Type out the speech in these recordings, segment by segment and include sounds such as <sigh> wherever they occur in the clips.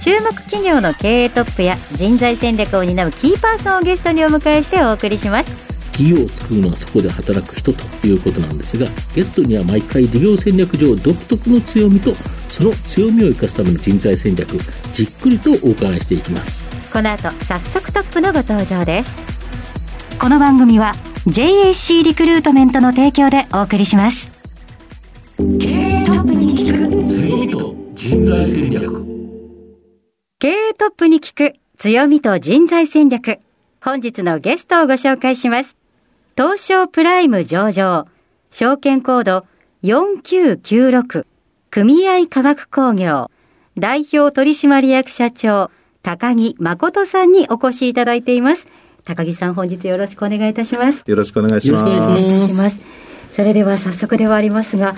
注目企業の経営トップや人材戦略を担うキーパーソンをゲストにお迎えしてお送りします。企業を作るのはそこで働く人ということなんですがゲストには毎回事業戦略上独特の強みとその強みを生かすための人材戦略じっくりとお伺いしていきます。この後早速トップのご登場です。この番組は JAC リクルートメントの提供でお送りします。経営トップに聞く。強みと人材戦略経営トップに聞く強みと人材戦略。本日のゲストをご紹介します。東証プライム上場。証券コード4996組合科学工業。代表取締役社長。高木誠さんにお越しいただいています。高木さん本日よろしくお願いいたします。よろしくお願いしよろしく。お願いします。それでは早速ではありますが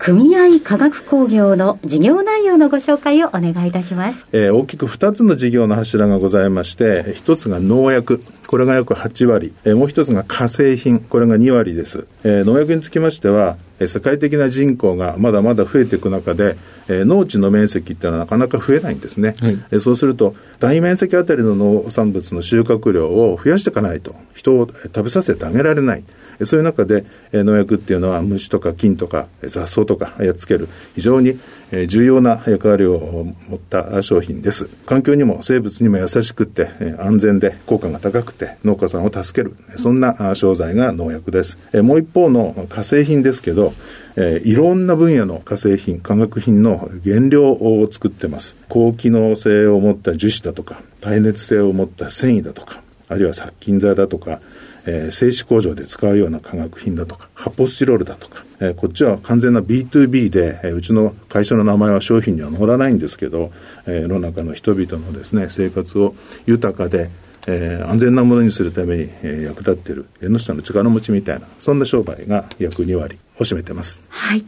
組合科学工業の事業内容のご紹介をお願いいたします。えー大きく2つの事業の柱がございまして、1つが農薬、これが約8割、えーもう1つが化成品、これが2割です。えー農薬につきましては、世界的な人口がまだまだ増えていく中で、えー農地の面積っていうのはなかなか増えないんですね。はいえーそうすると、単位面積あたりの農産物の収穫量を増やしていかないと、人をえー食べさせてあげられない。えーそういう中で、えー農薬っていうのは虫とか菌とかえー雑草とかやっつける非常にえ重要な役割を持った商品です。環境にも生物にも優しくて安全で効果が高くて農家さんを助けるそんな商材が農薬です。もう一方の化成品ですけど、いろんな分野の化成品、化学品の原料を作ってます。高機能性を持った樹脂だとか、耐熱性を持った繊維だとか、あるいは殺菌剤だとか、えー製紙工場で使うような化学品だとか、発泡スチロールだとか、えーこっちは完全な B2B で、えーうちの会社の名前は商品には載らないんですけど、えー世の中の人々のですね、生活を豊かで、えー安全なものにするために、えー役立っている縁の下の力持ちみたいな、そんな商売が約2割を占めてます。はい。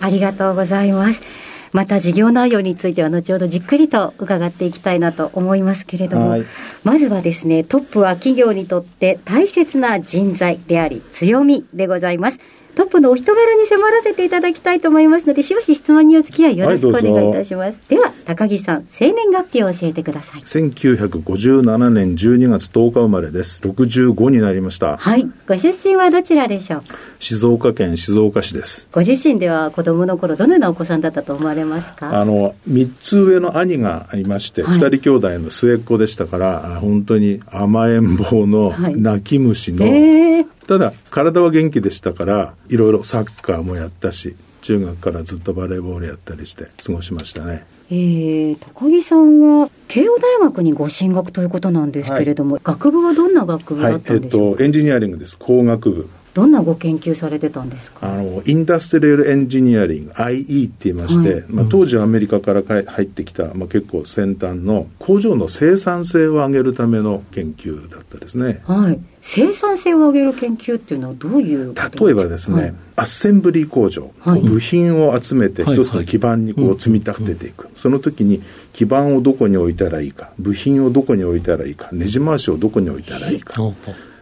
ありがとうございます。また事業内容については後ほどじっくりと伺っていきたいなと思いますけれども、はいまずはですね、トップは企業にとって大切な人材であり強みでございます。トップのお人柄に迫らせていただきたいと思いますので、しばし質問にお付き合いよろしくお願いいたします。では、高木さん、生年月日を教えてください。1957年12月10日生まれです。65になりました。はい。ご出身はどちらでしょう？静岡県静岡市です。ご自身では子供の頃、どのようなお子さんだったと思われますか？あの、三つ上の兄がいまして、はい二、人兄弟の末っ子でしたから、あ本当に甘えん坊のはい泣き虫の、ええただ体は元気でしたから、いろいろサッカーもやったし、中学からずっとバレーボールやったりして過ごしましたね。えー、高木さんは慶応大学にご進学ということなんですけれども、学部はどんな学部だっ、たはいえっんでしょう？か、と、エンジニアリングです。工学部。どんなご研究されてたんですか？あの、インダストリアルエンジニアリング、IE って言いまして、はいまあ、当時アメリカから入ってきた、まあ、結構先端の工場の生産性を上げるための研究だったですね。はい生産性を上げる研究っていうのはどういう例えばですね、はい。アッセンブリー工場、はい。部品を集めてはい一つの基板にこう積み立てていく、その時に基板をどこに置いたらいいか部品をどこに置いたらいいかネジ回しをどこに置いたらいいか。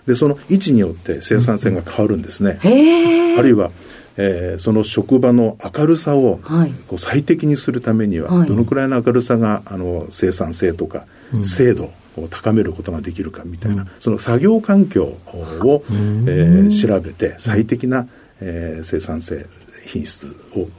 でその位置によって生産性が変わるんですね、あるいは、えーその職場の明るさをはい。こう最適にするためには、はい。どのくらいの明るさがあの生産性とか精度を高めることができるかみたいな、その作業環境を、えー調べて最適な、えー生産性品質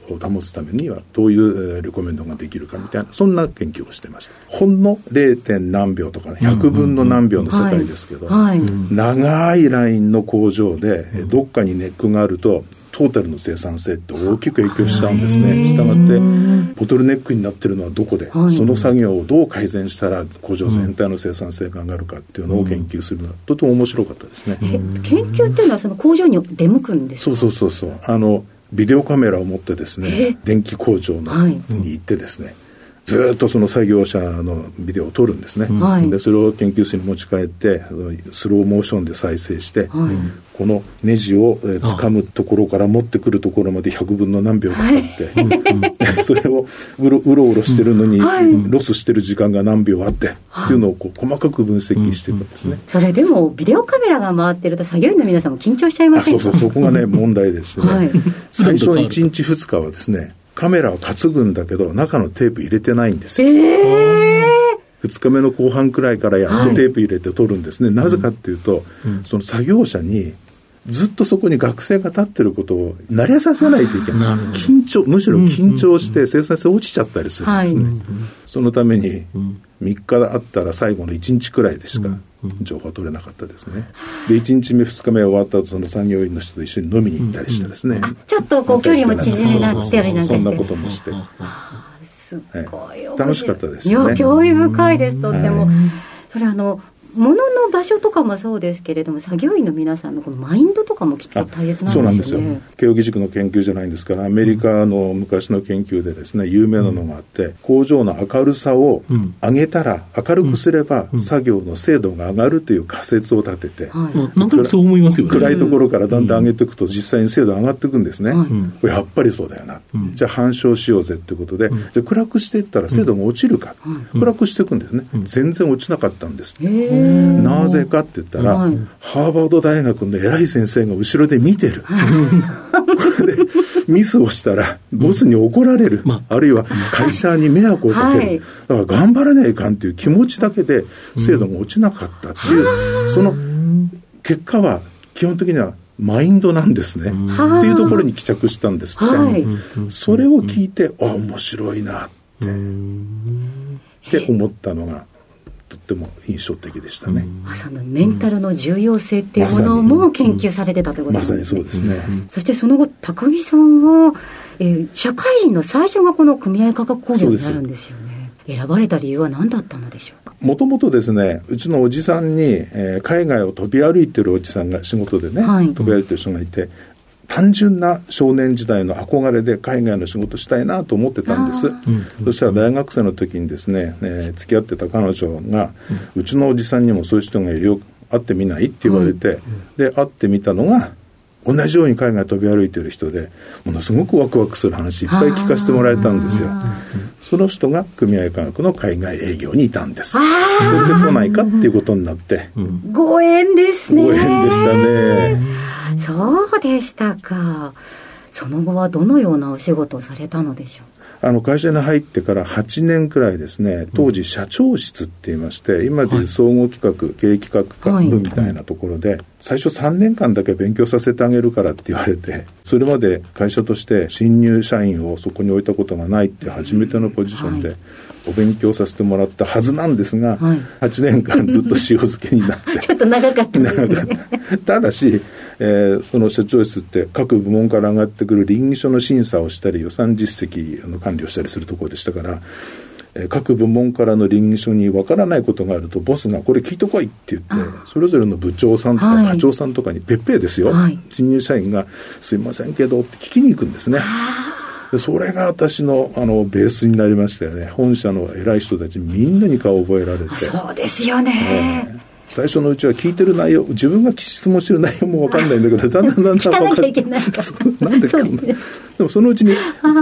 を保つためにはどういうえーレコメンドができるかみたいなそんな研究をしてました。ほんの 0. 点何秒とかね100分の何秒の世界ですけど、はい、長いラインの工場で、えどっかにネックがあるとトータルの生産性って大きく影響しちゃうんですね。したがってボトルネックになってるのはどこで、はい。その作業をどう改善したら工場全体の生産性が上がるかっていうのを研究するのはとても面白かったですね。え研究っていうのはその工場に出向くんですか？そうそうそうそう。あのビデオカメラを持ってですね電気工場の、はい。に行ってですねずっとその作業者のビデオを撮るんですね、はい、でそれを研究室に持ち帰ってスローモーションで再生して、はい、このネジを、えー、掴むところから持ってくるところまで100分の何秒かかって、はい、<laughs> それをうろうろうろしてるのに、ロスしてる時間が何秒あって、っていうのをこう細かく分析していくんですね、それでもビデオカメラが回ってると作業員の皆さんも緊張しちゃいませんか？そうそうそこがね問題でしてね、最初の1日2日はですねカメラを担ぐんだけど、中のテープ入れてないんですよ。えー、2日目の後半くらいからやっとテープ入れて撮るんですね。はい、なぜかっていうと、うん、その作業者に、ずっとそこに学生が立ってることを慣れさせないといけない。緊張、むしろ緊張して生産性落ちちゃったりするんですね。はい、そのために、3日あったら最後の1日くらいでしか情報は取れなかったですね。で、1日目、2日目終わった後、その産業医の人と一緒に飲みに行ったりしてですね。ちょっとこう距離も縮めなってりなんかそんなこともして。すごい、楽しかったですね。いや、興味深いです、とっても。それあのものの場所とかもそうですけれども、作業員の皆さんのこのマインドとかもきっと大切なんですよね。そうなんですよ。慶應義塾の研究じゃないんですから、アメリカの昔の研究でですね、有名なのがあって、工場の明るさを上げたら、明るくすれば、作業の精度が上がるという仮説を立てて、なんとなくそう思いますよね。暗いところからだんだん上げていくと、実際に精度上がっていくんですね。やっぱりそうだよな。じゃあ、反証しようぜっていうことで、じゃあ暗くしていったら精度が落ちるか。暗くしていくんですね。全然落ちなかったんです。なぜかって言ったら、はい、ハーバード大学の偉い先生が後ろで見てる。<laughs> でミスをしたら、ボスに怒られる、うん、あ。るいは会社に迷惑をかける、はい、だから頑張らないかんっていう気持ちだけで、精度が落ちなかったっていう、うん、その結果は、基本的にはマインドなんですね、っていうところに帰着したんですって、はい、それを聞いて、あ面白いなって、って思ったのが。とっても印象的でしたね。まさにメンタルの重要性っていうものも研究されてたということですね。まさにそうですね。そしてその後、高木さんは、えー、社会人の最初がこの組合価格工業になるんですよね。選ばれた理由は何だったのでしょうか？もともとですね、うちのおじさんに、えー、海外を飛び歩いてるおじさんが仕事でね、はい、飛び歩いてる人がいて、単純な少年時代の憧れで海外の仕事したいなと思ってたんです、そしたら大学生の時にですね、えー、付き合ってた彼女が、うちのおじさんにもそういう人がいるよ会ってみないって言われて、で会ってみたのが同じように海外飛び歩いてる人でものすごくワクワクする話いっぱい聞かせてもらえたんですよ。その人が組合科学の海外営業にいたんです。それで来ないかっていうことになって、ご縁ですね。ご縁でしたねそうでしたか。その後はどのようなお仕事をされたのでしょう。あの会社に入ってから8年くらいですね、当時社長室って言いまして、今でいう総合企画、経営企画部みたいなところで、最初3年間だけ勉強させてあげるからって言われて、それまで会社として新入社員をそこに置いたことがないって初めてのポジションで、お勉強させてもらったはずなんですが、はい、8年間ずっと塩漬けになって。<laughs> ちょっと長かったですね。た。だし、えー、その社長室って各部門から上がってくる倫理書の審査をしたり予算実績の管理をしたりするところでしたから各部門からの倫理書にわからないことがあるとボスがこれ聞いてこいって言ってそれぞれの部長さんとか課長さんとかにペッペーですよ、はい、新入社員が「すいませんけど」って聞きに行くんですね。それが私のあのベースになりましたよね。本社の偉い人たちみんなに顔を覚えられて。そうですよね、えー最初のうちは聞いてる内容自分が質問してる内容も分かんないんだけど <laughs> だんだんだんだん分かんない。でもそのうちに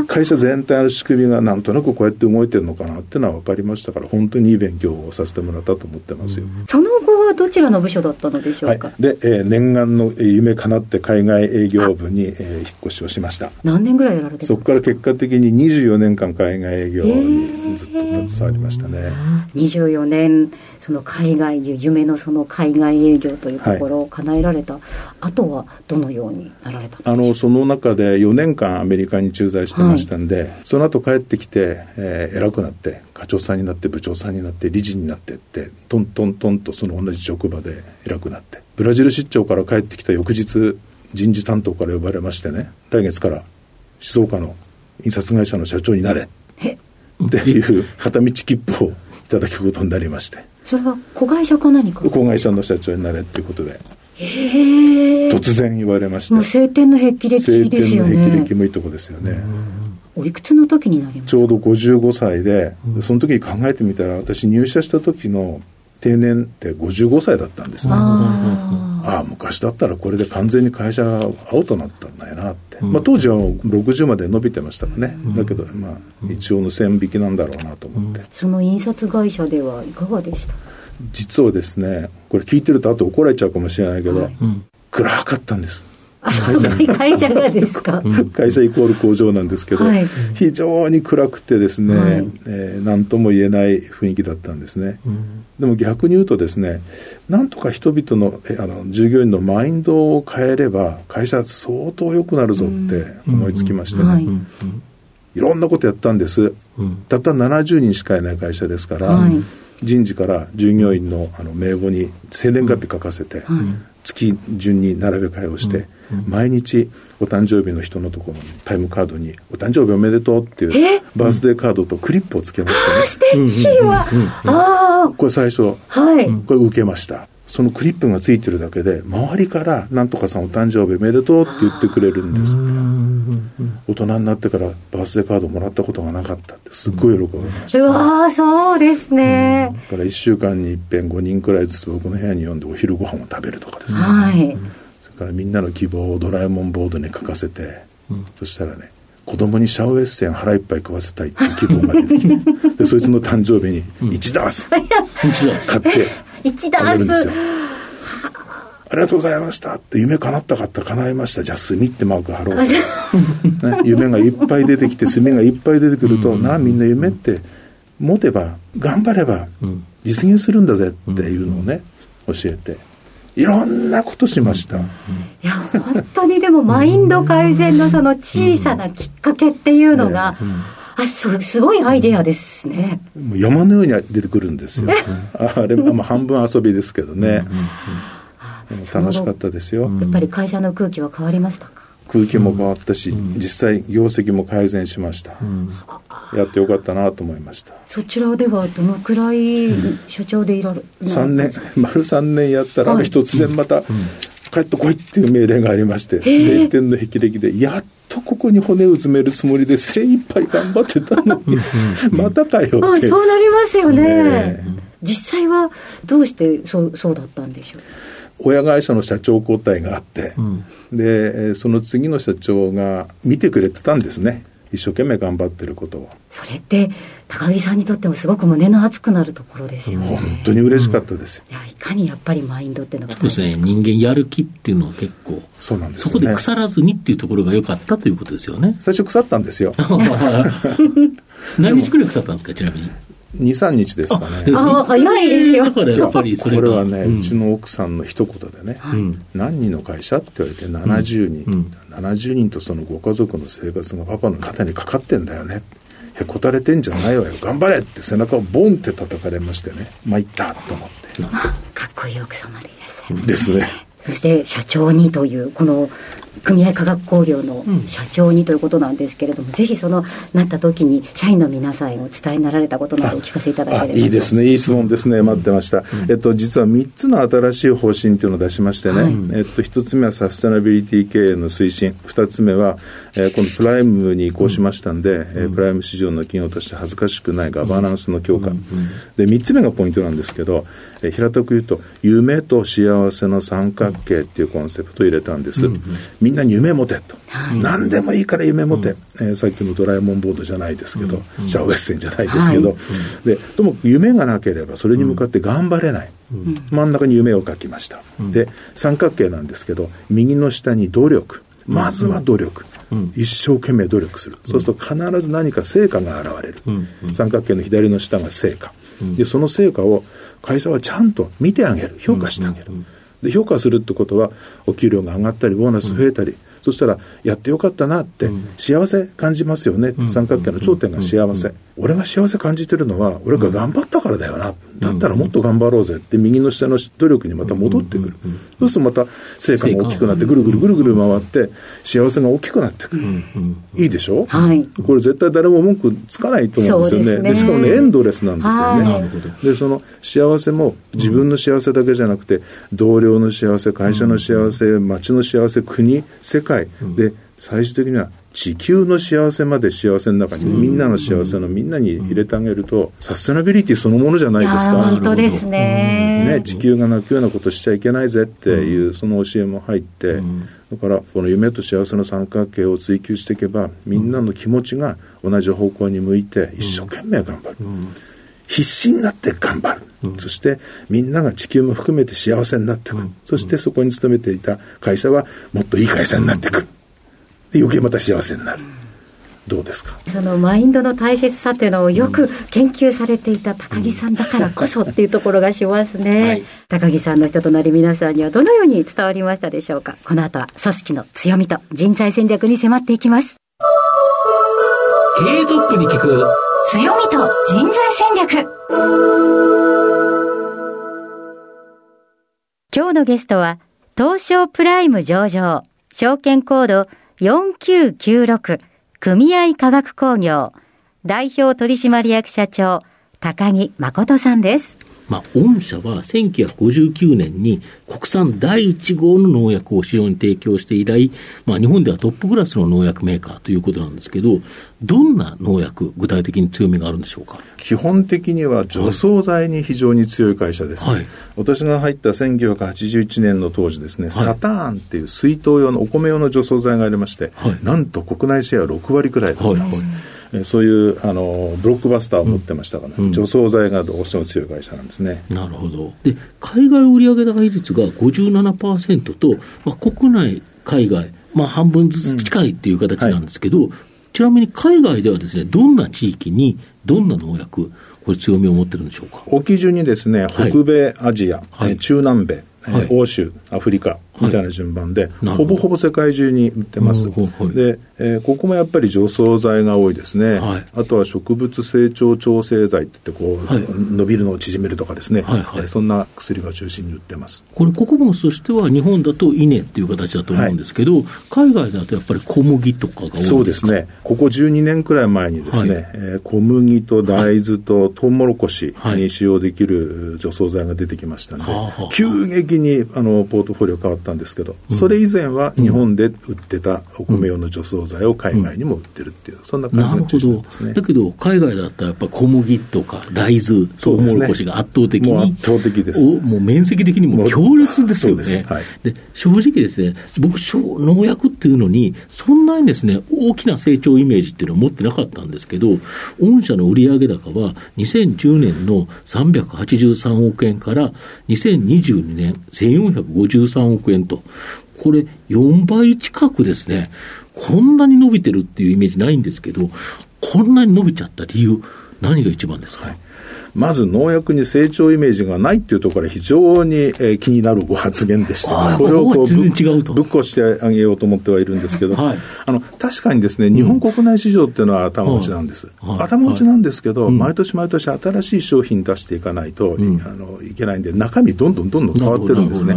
会社全体の仕組みがなんとなくこうやって動いてるのかなっていうのは分かりましたから本当にいい勉強をさせてもらったと思ってますよ、その後はどちらの部署だったのでしょうか、はい、で、えー、念願の夢かなって海外営業部に、えー、引っ越しをしました。何年ぐらいやられてそこから結果的に24年間海外営業にずっと携わりましたね、えー、24年その海外夢のその海外営業というところを叶えられた、はい、あとはどのようになられた？あのその中で4年間アメリカに駐在してましたんで、はい、その後帰ってきて、えー、偉くなって課長さんになって部長さんになって理事になってってトントントンとその同じ職場で偉くなってブラジル出張から帰ってきた翌日人事担当から呼ばれましてね来月から静岡の印刷会社の社長になれっていう片道切符をいただくことになりましてそれは子会社か何か？子会社の社長になれっていうことで。突然言われまして。もう晴天の霹靂ですよね。晴天の霹靂もいいとこですよね。おいくつの時になりますちょうど55歳で、うん、その時に考えてみたら私入社した時の定年って55歳だったんですね。ああ昔だったらこれで完全に会社がアウトになったんだよなって、うん、まあ、当時は60まで伸びてましたからね、うん、だけど、まあ、一応の線引きなんだろうなと思って、その印刷会社ではいかがでした？実はですねこれ聞いてると後怒られちゃうかもしれないけど、はい、暗かったんです <laughs> 会社がですか？会社イコール工場なんですけど、はい、非常に暗くてですね、はい、えー、何とも言えない雰囲気だったんですね、うん、でも逆に言うとですねなんとか人々のあの従業員のマインドを変えれば会社相当良くなるぞって思いつきましてね、うん。はい、いろんなことやったんです、うん、たった70人しかいない会社ですから、人事から従業員のあの名簿に生年月日書かせて、月順に並べ替えをして、毎日お誕生日の人のところにタイムカードに「お誕生日おめでとう」っていうバースデーカードとクリップをつけましたね。素敵。は、あこれ最初、はい、これ受けました。そのクリップがついてるだけで周りから「なんとかさんお誕生日おめでとう」って言ってくれるんですって。大人になってからバースデーカードもらったことがなかったってすっごい喜びました、うわそうですね、だから1週間にいっぺん5人くらいずつ僕の部屋に呼んでお昼ご飯を食べるとかですね、はい、それからみんなの希望をドラえもんボードに書かせて、うん、そしたらね子供にシャウエッセン腹いっぱい食わせたいっていう希望が出てきてでそいつの誕生日に1ダース。買って1ダース。ありがとうございました。って夢叶ったかった。叶いました。じゃあ墨ってマーク貼ろうね、夢がいっぱい出てきて墨がいっぱい出てくると、うん、なあみんな夢って持てば頑張れば実現するんだぜっていうのをね教えて。いろんなことしました。いや、本当にでもマインド改善のその小さなきっかけっていうのが、あそうすごいアイデアですね。もう山のように出てくるんですよ。あれ、まあ、半分遊びですけどね。楽しかったですよ。やっぱり会社の空気は変わりましたか？空気も変わったし、うん、実際業績も改善しました、うん、やってよかったなと思いました。そちらではどのくらい社長でいられる、うん、3年丸3年やったら、突然また、帰ってこいっていう命令がありまして晴天の霹靂でやっとここに骨を詰めるつもりで精一杯頑張ってたのにまたかよって。そうなりますよね、ね、実際はどうしてそうそうだったんでしょう？親会社の社長交代があって、うん、でその次の社長が見てくれてたんですね一生懸命頑張ってることをそれって高木さんにとってもすごく胸の熱くなるところですよね。本当に嬉しかったですよ、うん、いやいかにやっぱりマインドっていうのがそうですね人間やる気っていうのは結構そうなんです、ね、そこで腐らずにっていうところが良かったということですよね。最初腐ったんですよ何日くらい腐ったんですかちなみに23日ですかね。ああ早いですよ。だからやっぱりそれこれはね、うちの奥さんの一言でね、何人の会社って言われて70人、うん、70人とそのご家族の生活がパパの肩にかかってんだよね。へこたれてんじゃないわよ。頑張れって背中をボンって叩かれましてね。参ったと思って。かっこいい奥様でいらっしゃいます、ね、ですね。そして社長にというこの組合化学工業の社長にということなんですけれども、うん、ぜひそのなった時に社員の皆さんへお伝えになられたことなどお聞かせいただければいいですね。いい質問ですね。待ってました、うん、えっと、実は3つの新しい方針というのを出しましてね、はい、えっと、1つ目はサステナビリティ経営の推進。2つ目は、えー、このプライムに移行しましたんで、うん、えー、プライム市場の企業として恥ずかしくないガバナンスの強化、で3つ目がポイントなんですけど、えー、平たく言うと夢と幸せの三角形っていうコンセプトを入れたんです、みんなに夢持てと、はい、何でもいいから夢持て、うん、えー、さっきのドラえもんボードじゃないですけど、うん、シャオエッセンじゃないですけど、はい、でとも夢がなければそれに向かって頑張れない、うん、真ん中に夢を書きました、で三角形なんですけど右の下に努力。まずは努力、一生懸命努力する、そうすると必ず何か成果が現れる、三角形の左の下が成果、でその成果を会社はちゃんと見てあげる。評価してあげる、で評価するってことはお給料が上がったりボーナス増えたり、そしたらやってよかったなって、幸せ感じますよね、三角形の頂点が幸せ、俺が幸せ感じてるのは俺が頑張ったからだよな、だったらもっと頑張ろうぜって右の下の努力にまた戻ってくる、そうするとまた成果が大きくなってぐるぐるぐるぐる回って幸せが大きくなってくる、いいでしょ、はい、これ絶対誰も文句つかないと思うんですよね。で、ね、しかもねエンドレスなんですよね、はい、でその幸せも自分の幸せだけじゃなくて同僚の幸せ会社の幸せ町の幸せ国世界。で最終的には地球の幸せまで幸せの中に、みんなの幸せのみんなに入れてあげると、サステナビリティそのものじゃないですか。本当ですね。ね、地球が泣くようなことしちゃいけないぜっていう、その教えも入って、だからこの夢と幸せの三角形を追求していけば、みんなの気持ちが同じ方向に向いて、一生懸命頑張る。必死になって頑張る、うん、そしてみんなが地球も含めて幸せになっていく、うん、そしてそこに勤めていた会社はもっといい会社になっていく、で余計また幸せになる。どうですか？そのマインドの大切さというのをよく研究されていた高木さんだからこそ <laughs> っていうところがしますね、はい、高木さんの人となり皆さんにはどのように伝わりましたでしょうか？この後は組織の強みと人材戦略に迫っていきます。経営トップに聞く強みと人材戦略。今日のゲストは東証プライム上場証券コード4996組合科学工業代表取締役社長高木誠さんです。まあ、御社は1959年に国産第1号の農薬を市場に提供して以来、まあ、日本ではトップクラスの農薬メーカーということなんですけど、どんな農薬、具体的に強みがあるんでしょうか？基本的には除草剤に非常に強い会社です、はい、私が入った1981年の当時ですね、はい、サターンっていう水筒用のお米用の除草剤がありまして、はい、なんと国内シェア6割くらいだったんです。はいそういうあのブロックバスターを持ってましたから、うん、除草剤がどうしても強い会社なんですね。なるほど。で、海外売上高比率が57%と、まあ、国内、海外、まあ、半分ずつ近いっていう形なんですけど、うんはい、ちなみに海外ではですね、どんな地域にどんな農薬、これ強みを持ってるんでしょうか？お基準にですね、北米アジア、はい、中南米、はい、欧州、アフリカみたいな順番で、はい、ほぼほぼ世界中に売ってます。で、えー、ここもやっぱり除草剤が多いですね。はい、あとは植物成長調整剤って言ってこう、はい、伸びるのを縮めるとかですね、はいはい、えー、そんな薬が中心に売ってます。これ、穀物としては日本だと稲っていう形だと思うんですけど、海外だとやっぱり小麦とかが多いですか？そうですね。ここ12年くらい前にですね、はい、えー、小麦と大豆とトウモロコシに使用できる除草剤が出てきましたので、急激にあのポートフォリオ変わったんですけど、うんそれ以前は日本で売ってたお米用の除草剤を海外にも売ってるっていう、そんな感じの中心ですね。だけど、海外だったらやっぱ小麦とか大豆、トウモロコシが圧倒的に、もう圧倒的です。もう面積的にも強烈ですよね。はい、で正直ですね、僕、農薬っていうのに、そんなにですね、大きな成長イメージっていうのは持ってなかったんですけど、御社の売上高は2010年の383億円から2022年1453億円と、これ4倍近くですね、こんなに伸びてるっていうイメージないんですけど、こんなに伸びちゃった理由、何が一番ですか、はい。まず農薬に成長イメージがないっていうところが非常に、えー、気になるご発言でした、ね、これをこうぶぶっこしてあげようと思ってはいるんですけど、はい、あの確かにですね、日本国内市場っていうのは頭打ちなんです。はい、頭打ちなんですけど、はい、毎年毎年新しい商品出していかないと、うん、あのいけないんで、中身どんどんどんどん変わってるんですね。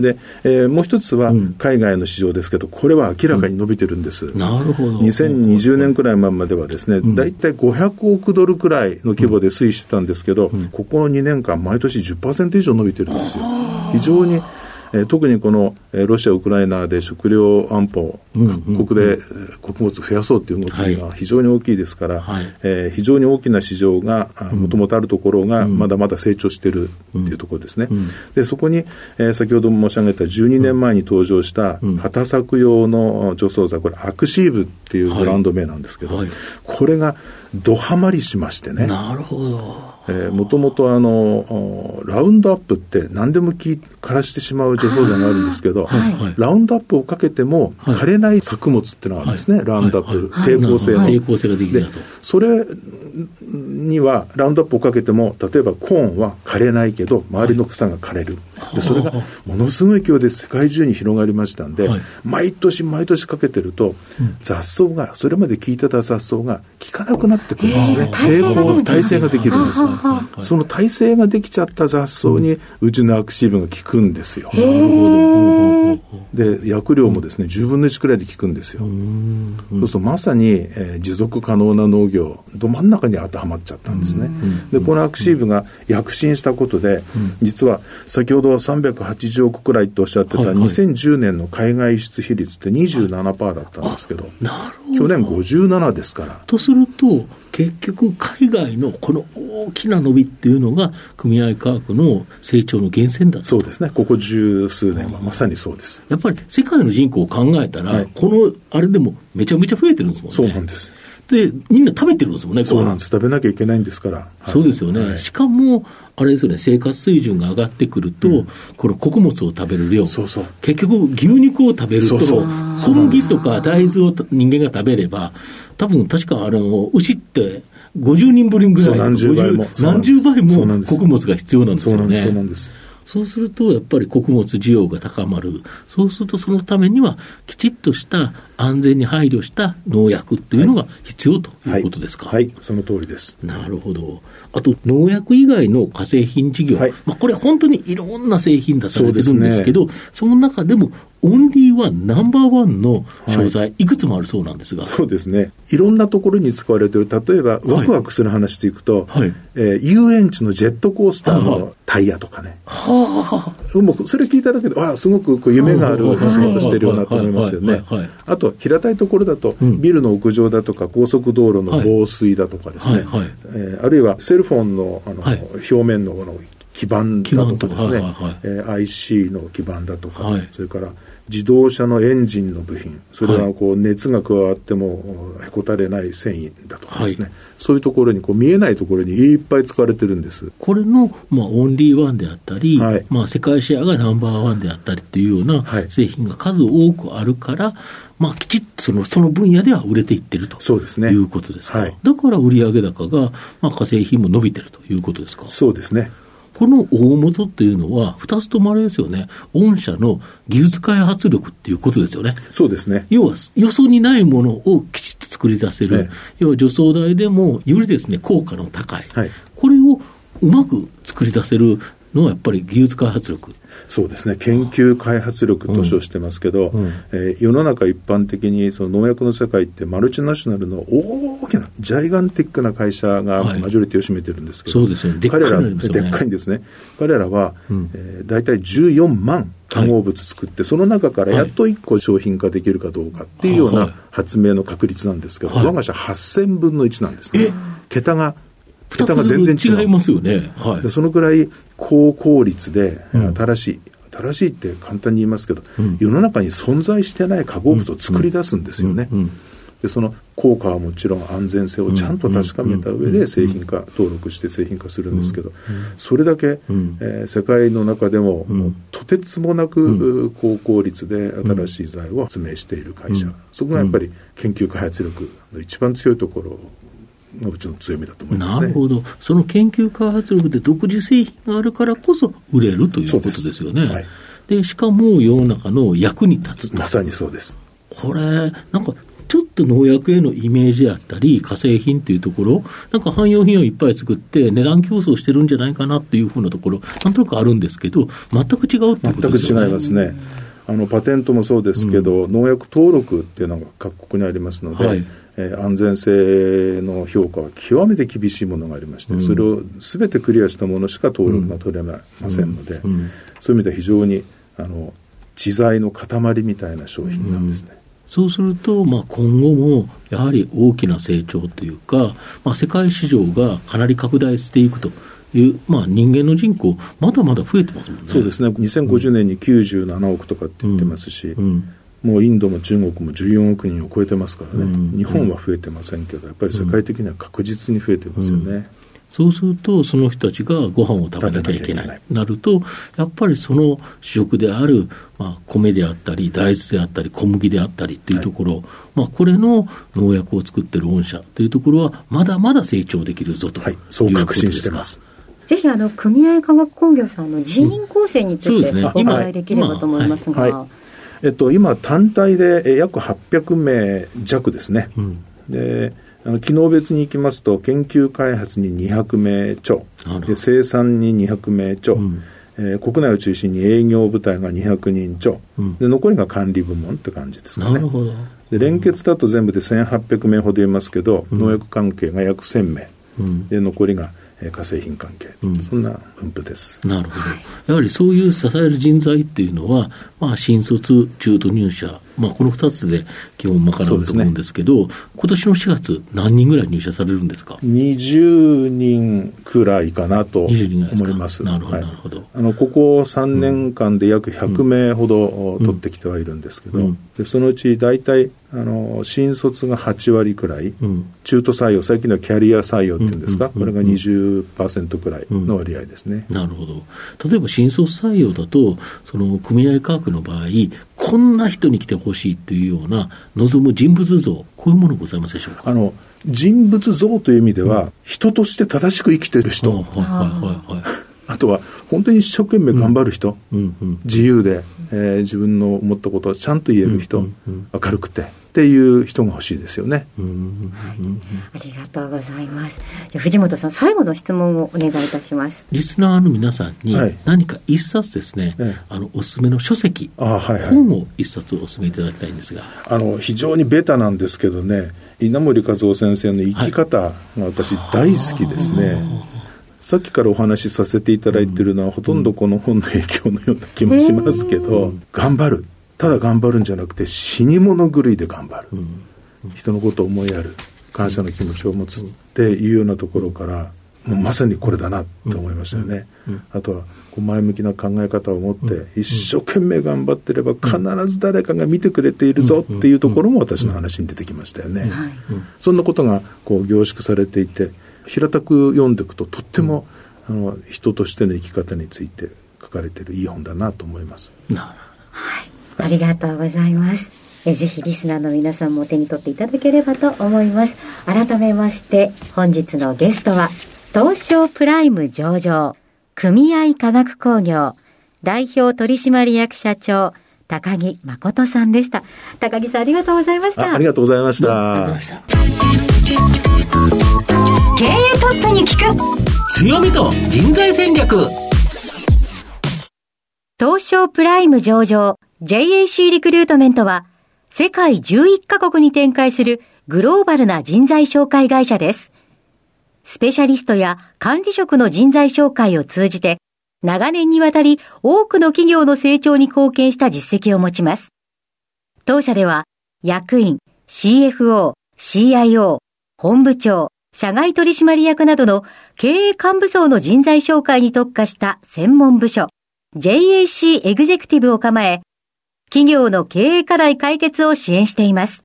で、えー、もう一つは海外の市場ですけど、これは明らかに伸びてるんです。うん、なるほど。2020年くらい前まではですね、大体500億ドルくらいの規模で推移してたんですけど、ここの2年間、毎年10%以上伸びてるんですよ。非常にえー、特にこの、えー、ロシア、ウクライナで食料安保、各国で穀物増やそうという動きが非常に大きいですから、はい、えー、非常に大きな市場がもともとあるところがまだまだ成長しているというところですね。でそこに、えー、先ほど申し上げた12年前に登場した畑作用の除草剤、これアクシーブっていうブランド名なんですけど、はい。はい、これがどはまりしましてね。なるほど。もともとあの、ラウンドアップって何でもき枯らしてしまう除草剤があるんですけど、はい、ラウンドアップをかけても枯れない作物っていうのがあるんですね、はい、ラウンドアップ、抵抗性の。抵抗性ができると。それには、ラウンドアップをかけても、例えばコーンは枯れないけど、周りの草が枯れる。でそれがものすごい勢いで世界中に広がりましたんで、毎年毎年かけてると、雑草が、それまで効いてた雑草が効かなくなってくるんですね。抵抗、耐性ができるんです。その耐性ができちゃった雑草に、うちのアクシブが効くんですよ。なるほど。で薬量もですね、10分の1くらいで効くんですよ。そうするとまさに、えー、持続可能な農業、ど真ん中に当てはまっちゃったんですね。で、このアクシーブが躍進したことで、実は先ほど380億くらいとおっしゃってた2010年の海外輸出比率って27%だったんですけど、去年57ですから。とすると、結局、海外のこの大きな伸びっていうのが、組合価格の成長の源泉だそうですね、ここ十数年はまさにそうです。やっぱり世界の人口を考えたら、はい、このあれでもめちゃめちゃ増えてるんですもんね。そうなんですで、みんな食べてるんですもんね、そうなんです、食べなきゃいけないんですから。はい、そうですよね、はい、しかも、あれですよね、生活水準が上がってくると、うん、この穀物を食べる量、そうそう。結局、牛肉を食べると、そうそう。小麦とか大豆を人間が食べれば、多分確かあの牛って、50人分ぐらい何十倍も。何十倍も穀物が必要なんですよね。そうなんですそうすると、やっぱり穀物需要が高まる、そうするとそのためには、きちっとした安全に配慮した農薬っていうのが必要ということですか？はい、はい、その通りです。なるほど。あと、農薬以外の化成品事業、はい、まあ、これ、本当にいろんな製品出されてるんですけど、そ、ね,、の中でも、オンリーワン、ナンバーワンの商材、はい、いくつもあるそうなんですが。そうですね。いろんなところに使われてる、例えば、ワクワクする話でいくと、はい、えー、遊園地のジェットコースターのタイヤとかね。はあ、もうそれ聞いただけで、ああ、すごくこう夢がある仕事してるようなと思いますよね。あと、平たいところだと、うん、ビルの屋上だとか、高速道路の防水だとかですね、はい。はい、えー、あるいはセルフォンのあの、はい、表面のの基板だとかですね、はいはいはい、えー、IC の基板だとか、はい、それから自動車のエンジンの部品、それはこう熱が加わってもへこたれない繊維だとかですね、はい、そういうところにこう見えないところにいっぱい使われてるんです。これの、まあ、オンリーワンであったり、はい、まあ、世界シェアがナンバーワンであったりっていうような製品が数多くあるから、まあ、きちっとそのその分野では売れていってると。そうです、ね、いうことですか、はい、だから売上高が、まあ、化成品も伸びてるということですか。そうですね。この大元っていうのは、二つともあれですよね、御社の技術開発力っていうことですよね。そうですね。要は、よそにないものをきちっと作り出せる、ね、要は除草剤でもよりですね、効果の高い、はい、これをうまく作り出せるのはやっぱり技術開発力。そうですね、研究開発力と称してますけど、うん。うん、えー、世の中一般的にその農薬の世界ってマルチナショナルの大きな、ジャイガンティックな会社がマジョリティを占めてるんですけど、はい、そうですね、彼ら、でっかいんですね。彼らは、うん、えー、大体14万化合物作って、はい、その中からやっと1個商品化できるかどうかっていうような発明の確率なんですけど、はい、我が社8000分の1なんですね。桁が桁が全然違いますよね、はい、でそのぐらい高効率で新しい、うん、新しいって簡単に言いますけど、うん、世の中に存在してない化合物を作り出すんですよね。でその効果はもちろん安全性をちゃんと確かめた上で製品化登録して製品化するんですけど、それだけ、えー、世界の中でももうとてつもなく高効率で新しい材を発明している会社、そこがやっぱり研究開発力の一番強いところのうちの強みだと思います、ね、なるほど、その研究開発力で独自製品があるからこそ売れるということですよね。ではい、でしかも世の中の役に立つまさにそうです。これ、なんかちょっと農薬へのイメージあったり、化成品っていうところ、なんか汎用品をいっぱい作って、値段競争してるんじゃないかなっていうふうなところ、なんとなくあるんですけど、全く違うってことですよね。全く違いますね。あのパテントもそうですけど、うん、農薬登録っていうのが各国にありますので、はい、えー、安全性の評価は極めて厳しいものがありまして、うん、それをすべてクリアしたものしか登録が取れませんので、うん、そういう意味では非常にあの知財の塊みたいな商品なんですね。そうすると、まあ、今後もやはり大きな成長というか、まあ、世界市場がかなり拡大していくという、まあ、人間の人口、まだまだ増えてますもんね。そうですね。2050年に97億とかって言ってますし、うん。うん。もうインドも中国も14億人を超えてますからね、うん、日本は増えてませんけど、やっぱり世界的には確実に増えてますよね。うん、そうすると、その人たちがご飯を食べなきゃいけない。なると、やっぱりその主食である、まあ、米であったり、大豆であったり、小麦であったりというところ、はい、まあ、これの農薬を作ってる御社というところは、まだまだ成長できるぞと、はい、そう確信してます。ぜひあの組合化学工業さんの人員構成についてお伺いできればと思いますが。えっと、今、単体で約800名弱ですね。うん、であの機能別にいきますと、研究開発に200名超、で生産に200名超、うん、えー、国内を中心に営業部隊が200人超、うん、で残りが管理部門って感じですかね。なるほど。で連結だと全部で1800名ほどいますけど、農薬関係が約1000名、で残りが化成品関係、うん、そんな分布です。なるほど、やはりそういう支える人材っていうのは、まあ、新卒、中途入社、まあ、この2つで基本賄うと思うんですけど、ね、今年の4月、何人ぐらい入社されるんですか？20人くらいかなと思います。なるほど、なるほど。あのここ3年間で約100名ほど取ってきてはいるんですけど、うん。うん、でそのうち大体あの新卒が8割くらい、うん、中途採用、最近のキャリア採用っていうんですか、これが20%くらいの割合ですね、なるほど、例えば新卒採用だと、その組合価格の場合、こんな人に来てほしいというような望む人物像、こういうものございますでしょうか？あの人物像という意味では、うん、人として正しく生きてる人、はいはいはい、あとは本当に一生懸命頑張る人、うんうんうん、自由で、えー、自分の思ったことをちゃんと言える人、うんうんうん、明るくて。っていう人が欲しいですよね。はい、ありがとうございます。じゃ藤本さん、最後の質問をお願いいたします。リスナーの皆さんに何か一冊ですね、はい、あのおすすめの書籍、あはいはい、本を一冊おすすめいただきたいんですが。あの非常にベタなんですけどね、稲森和夫先生の生き方が私大好きですね。さっきからお話しさせていただいているのは、ほとんどこの本の影響のような気もしますけど、頑張る。ただ頑張るんじゃなくて死に物狂いで頑張る、うん、人のことを思いやる。感謝の気持ちを持つっていうようなところからもうまさにこれだなと思いましたよね、あとはこう前向きな考え方を持って一生懸命頑張ってれば必ず誰かが見てくれているぞっていうところも私の話に出てきましたよね、そんなことがこう凝縮されていて平たく読んでいくととっても、あの人としての生き方について書かれているいい本だなと思います。なるほどはいありがとうございます。えぜひリスナーの皆さんも手に取っていただければと思います。改めまして、本日のゲストは、東証プライム上場、組合科学工業、代表取締役社長、高木誠さんでした。高木さんありがとうございました。ありがとうございました。経営トップに聞く強みと人材戦略東証プライム上場 JAC リクルートメントは、世界11カ国に展開するグローバルな人材紹介会社です。スペシャリストや管理職の人材紹介を通じて、長年にわたり多くの企業の成長に貢献した実績を持ちます。当社では、役員、CFO、CIO、本部長、社外取締役などの経営幹部層の人材紹介に特化した専門部署、JAC エグゼクティブを構え、企業の経営課題解決を支援しています。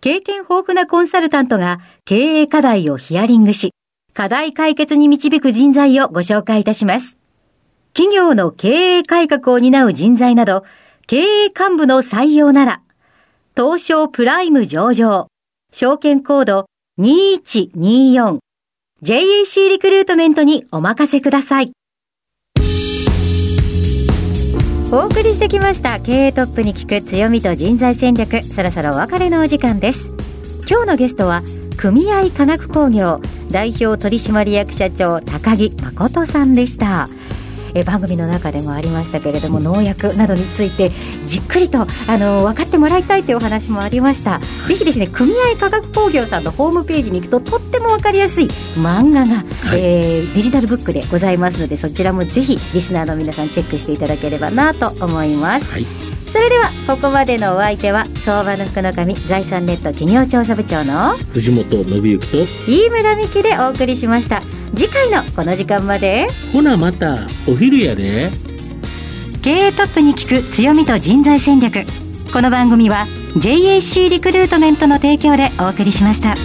経験豊富なコンサルタントが経営課題をヒアリングし、課題解決に導く人材をご紹介いたします。企業の経営改革を担う人材など、経営幹部の採用なら、東証プライム上場、証券コード2124、JAC リクルートメントにお任せください。お送りしてきました経営トップに聞く強みと人材戦略そろそろお別れのお時間です今日のゲストは組合科学工業代表取締役社長高木誠さんでした。え番組の中でもありましたけれども農薬などについてじっくりとあの分かってもらいたいというお話もありました、はい、ぜひですね組合科学工業さんのホームページに行くととっても分かりやすい漫画が、はい、えー、デジタルブックでございますのでそちらもぜひリスナーの皆さんチェックしていただければなと思います、はいそれではここまでのお相手は相場の福の神財産ネット企業調査部長の藤本信之と飯村美希でお送りしました。次回のこの時間まで。ほなまたお昼やで。経営トップに聞く強みと人材戦略。この番組は JAC リクルートメントの提供でお送りしました。